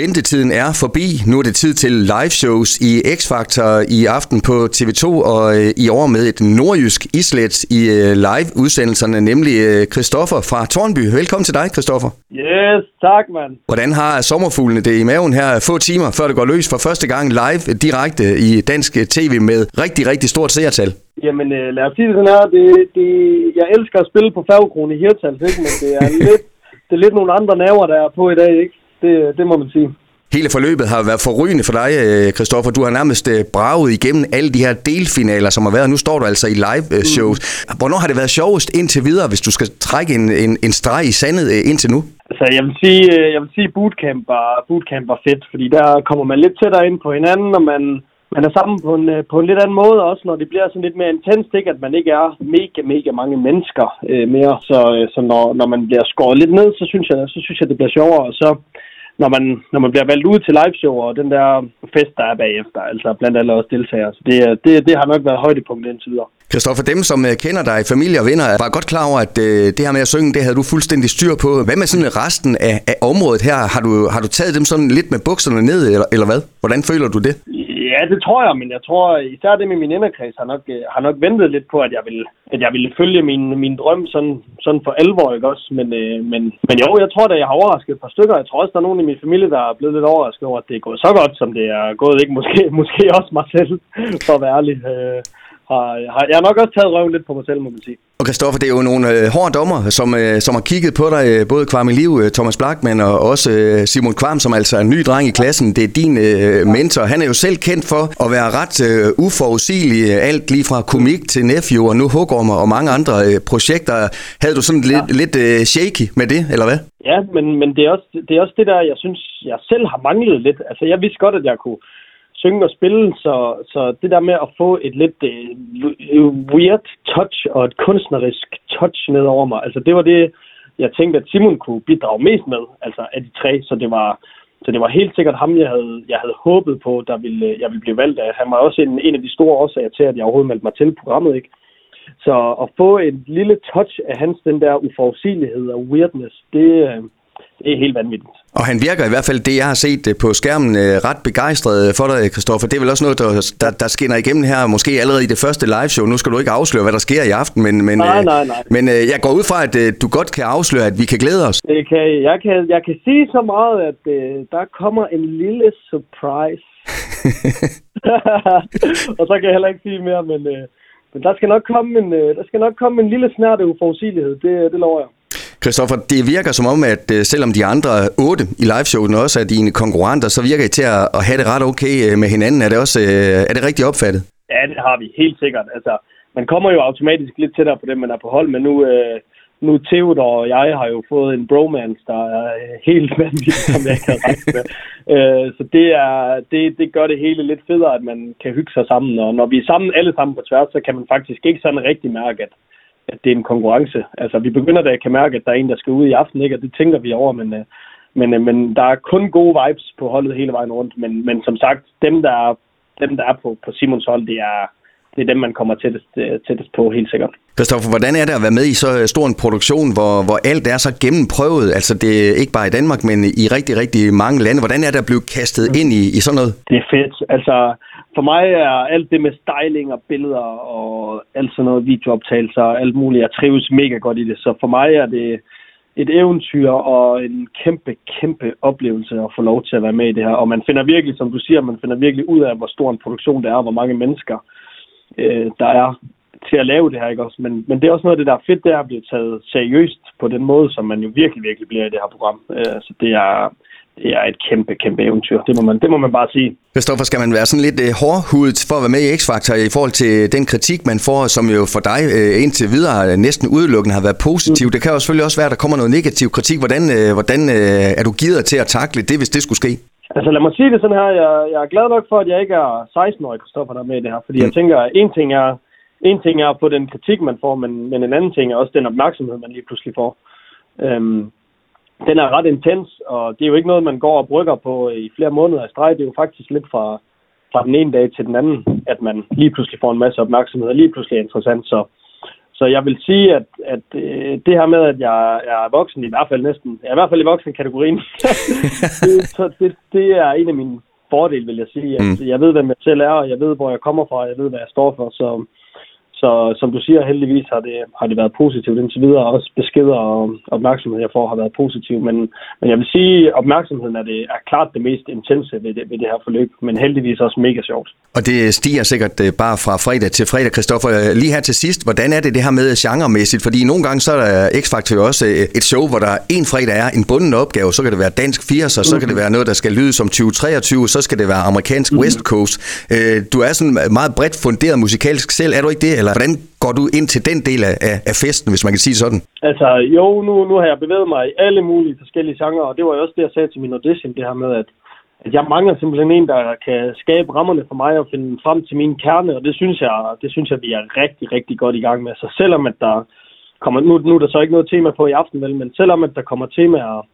Ventetiden er forbi. Nu er det tid til live shows i X-Factor i aften på TV2 og øh, i år med et nordjysk islet i øh, live-udsendelserne, nemlig øh, Christoffer fra Tornby. Velkommen til dig, Christoffer. Yes, tak mand. Hvordan har sommerfuglene det i maven her få timer, før det går løs for første gang live direkte i dansk tv med rigtig, rigtig stort seertal? Jamen lad os sige det sådan her, det, det, jeg elsker at spille på fagkronen i Hirtals, ikke? men det er lidt, det er lidt nogle andre naver, der er på i dag, ikke? Det, det må man sige. Hele forløbet har været forrygende for dig, øh, Christoffer. Du har nærmest øh, braget igennem alle de her delfinaler, som har været. Nu står du altså i live-shows. Mm. Hvornår har det været sjovest indtil videre, hvis du skal trække en, en, en streg i sandet øh, indtil nu? Altså, jeg vil sige, jeg vil sige bootcamp, var, bootcamp var fedt, fordi der kommer man lidt tættere ind på hinanden, og man, man er sammen på en, på en lidt anden måde også, når det bliver sådan lidt mere intenst, ikke? at man ikke er mega, mega mange mennesker øh, mere. Så, så når, når man bliver skåret lidt ned, så synes jeg, så synes jeg det bliver sjovere. Og så når man, når man bliver valgt ud til liveshow og den der fest, der er bagefter, altså blandt alle os deltagere. Så det, øh, det, det har nok været højdepunktet indtil videre. Christoffer, dem som øh, kender dig, familie og venner, var godt klar over, at øh, det her med at synge, det havde du fuldstændig styr på. Hvad med sådan resten af, af området her? Har du, har du taget dem sådan lidt med bukserne ned, eller, eller hvad? Hvordan føler du det? Ja, det tror jeg, men jeg tror især det med min inderkreds har nok, øh, har nok ventet lidt på, at jeg ville, at jeg ville følge min, min drøm sådan, sådan for alvor, ikke også? Men, øh, men, men jo, jeg tror da, jeg har overrasket et par stykker. Jeg tror også, der er nogen i min familie, der er blevet lidt overrasket over, at det er gået så godt, som det er gået. Ikke måske, måske også mig selv, for at være ærlig. Øh, har, har, jeg har nok også taget røven lidt på mig selv, må man sige. Og Kristoffer, det er jo nogle øh, hårde dommer, som, øh, som har kigget på dig, øh, både Kvarm Liv, øh, Thomas Blackman og også øh, Simon Kvam, som altså er en ny dreng i klassen. Det er din øh, mentor. Han er jo selv kendt for at være ret øh, uforudsigelig, alt lige fra komik til Nephew og nu Hugormer og mange andre øh, projekter. Havde du sådan lidt, ja. lidt øh, shaky med det, eller hvad? Ja, men, men det, er også, det er også det der, jeg synes, jeg selv har manglet lidt. Altså, jeg vidste godt, at jeg kunne synge og spille, så, så det der med at få et lidt øh, weird touch og et kunstnerisk touch ned over mig, altså det var det, jeg tænkte, at Simon kunne bidrage mest med, altså af de tre, så det var, så det var helt sikkert ham, jeg havde, jeg havde håbet på, der ville, jeg ville blive valgt af. Han var også en, en af de store årsager til, at jeg overhovedet meldte mig til programmet, ikke? Så at få et lille touch af hans, den der uforudsigelighed og weirdness, det, øh, det er helt vanvittigt. Og han virker i hvert fald, det jeg har set øh, på skærmen, øh, ret begejstret for dig, Kristoffer. Det er vel også noget, der, der, der skinner igennem her, måske allerede i det første liveshow. Nu skal du ikke afsløre, hvad der sker i aften, men, men, nej, nej, nej. men jeg går ud fra, at du godt kan afsløre, at vi kan glæde os. Det kan, jeg, kan, jeg kan sige så meget, at uh, der kommer en lille surprise. og så kan jeg heller ikke sige mere, men, uh, men der, skal nok komme en, uh, der skal nok komme en lille snærte uforudsigelighed. Det, det lover jeg. Christoffer, det virker som om, at øh, selvom de andre otte i liveshowet også er dine konkurrenter, så virker I til at have det ret okay øh, med hinanden. Er det også øh, er det rigtigt opfattet? Ja, det har vi helt sikkert. Altså, man kommer jo automatisk lidt tættere på dem, man er på hold, men nu, øh, nu Theodor og jeg har jo fået en bromance, der er helt vanvittig, som jeg kan regne med. Øh, så det, er, det, det gør det hele lidt federe, at man kan hygge sig sammen. Og når vi er sammen alle sammen på tværs, så kan man faktisk ikke sådan rigtig mærke, at at det er en konkurrence. Altså, vi begynder da at kan mærke, at der er en, der skal ud i aften, ikke? og det tænker vi over, men, øh, men, øh, men der er kun gode vibes på holdet hele vejen rundt. Men, men som sagt, dem, der er, dem, der er på, på Simons hold, det er, det er dem, man kommer tættest, øh, tættest på, helt sikkert. Kristoffer, hvordan er det at være med i så stor en produktion, hvor, hvor alt er så gennemprøvet? Altså det er ikke bare i Danmark, men i rigtig, rigtig mange lande. Hvordan er det at blive kastet ind i, i sådan noget? Det er fedt. Altså, for mig er alt det med styling og billeder og alt sådan noget, videooptagelser og alt muligt, jeg trives mega godt i det. Så for mig er det et eventyr og en kæmpe, kæmpe oplevelse at få lov til at være med i det her. Og man finder virkelig, som du siger, man finder virkelig ud af, hvor stor en produktion det er, og hvor mange mennesker øh, der er til at lave det her, ikke også? Men, men det er også noget af det, der er fedt, det er at blive taget seriøst på den måde, som man jo virkelig, virkelig bliver i det her program. Øh, så det er, det er et kæmpe, kæmpe eventyr. Det må man, det må man bare sige. Kristoffer, skal man være sådan lidt uh, hårdhudet for at være med i X-Factor i forhold til den kritik, man får, som jo for dig uh, indtil videre næsten udelukkende har været positiv. Mm. Det kan jo selvfølgelig også være, at der kommer noget negativ kritik. Hvordan, uh, hvordan uh, er du givet til at takle det, hvis det skulle ske? Altså lad mig sige det sådan her, jeg, jeg er glad nok for, at jeg ikke er 16-årig Kristoffer, der er med i det her. Fordi mm. jeg tænker, at en ting er, en ting er få den kritik, man får, men, men en anden ting er også den opmærksomhed, man lige pludselig får. Øhm, den er ret intens, og det er jo ikke noget, man går og brygger på i flere måneder i streg. Det er jo faktisk lidt fra, fra den ene dag til den anden, at man lige pludselig får en masse opmærksomhed, og lige pludselig er interessant. Så, så jeg vil sige, at, at øh, det her med, at jeg, jeg er voksen, i hvert fald næsten, jeg er i hvert fald i voksenkategorien, det, så det, det er en af mine fordele, vil jeg sige. At mm. Jeg ved, hvem jeg selv er, og jeg ved, hvor jeg kommer fra, og jeg ved, hvad jeg står for. Så, så som du siger, heldigvis har det, har det været positivt indtil videre. Også beskeder og opmærksomhed, jeg får, har været positiv. Men, men jeg vil sige, at opmærksomheden er, det, er klart det mest intense ved det, ved det her forløb. Men heldigvis også mega sjovt. Og det stiger sikkert øh, bare fra fredag til fredag, Kristoffer. Lige her til sidst, hvordan er det det her med genremæssigt? Fordi nogle gange så er der X-Factor også øh, et show, hvor der en fredag er en bunden opgave. Så kan det være dansk 80'er, så kan det mhm. være noget, der skal lyde som 2023, så skal det være amerikansk mm-hmm. West Coast. Øh, du er sådan meget bredt funderet musikalsk selv, er du ikke det? Eller hvordan går du ind til den del af, af festen, hvis man kan sige sådan? Altså, jo, nu, nu har jeg bevæget mig i alle mulige forskellige genrer, og det var jo også det, jeg sagde til min audition, det her med, at, at jeg mangler simpelthen en, der kan skabe rammerne for mig og finde frem til min kerne, og det synes jeg, det synes jeg, vi er rigtig, rigtig godt i gang med. Så selvom at der kommer, nu, nu er der så ikke noget tema på i aften, vel, men selvom at der kommer temaer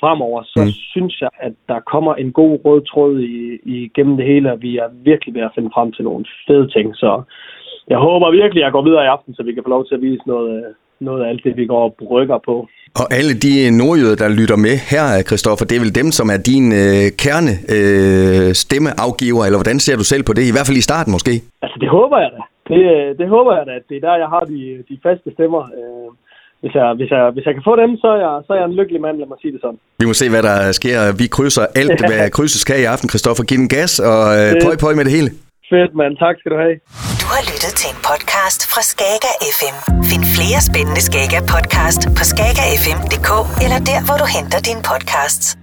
fremover, så mm. synes jeg, at der kommer en god rød tråd i, i gennem det hele, og vi er virkelig ved at finde frem til nogle fede ting. Så jeg håber virkelig, at jeg går videre i aften, så vi kan få lov til at vise noget, noget af alt det, vi går og brygger på. Og alle de nordjyder, der lytter med her, Christoffer, det er vel dem, som er din øh, kerne øh, stemmeafgiver, eller hvordan ser du selv på det? I hvert fald i starten måske? Altså, det håber jeg da. Det, det håber jeg da, at det er der, jeg har de, de faste stemmer. Øh, hvis jeg, hvis, jeg, hvis jeg kan få dem, så er, jeg, så er jeg en lykkelig mand, lad mig sige det sådan. Vi må se, hvad der sker. Vi krydser alt, hvad krydses kan i aften, Christoffer. Giv den gas, og øh, pøj pøj med det hele. Fedt, mand. Tak skal du have. Du har lyttet til en podcast fra Skager FM. Find flere spændende Skager podcast på skagerfm.dk eller der, hvor du henter dine podcasts.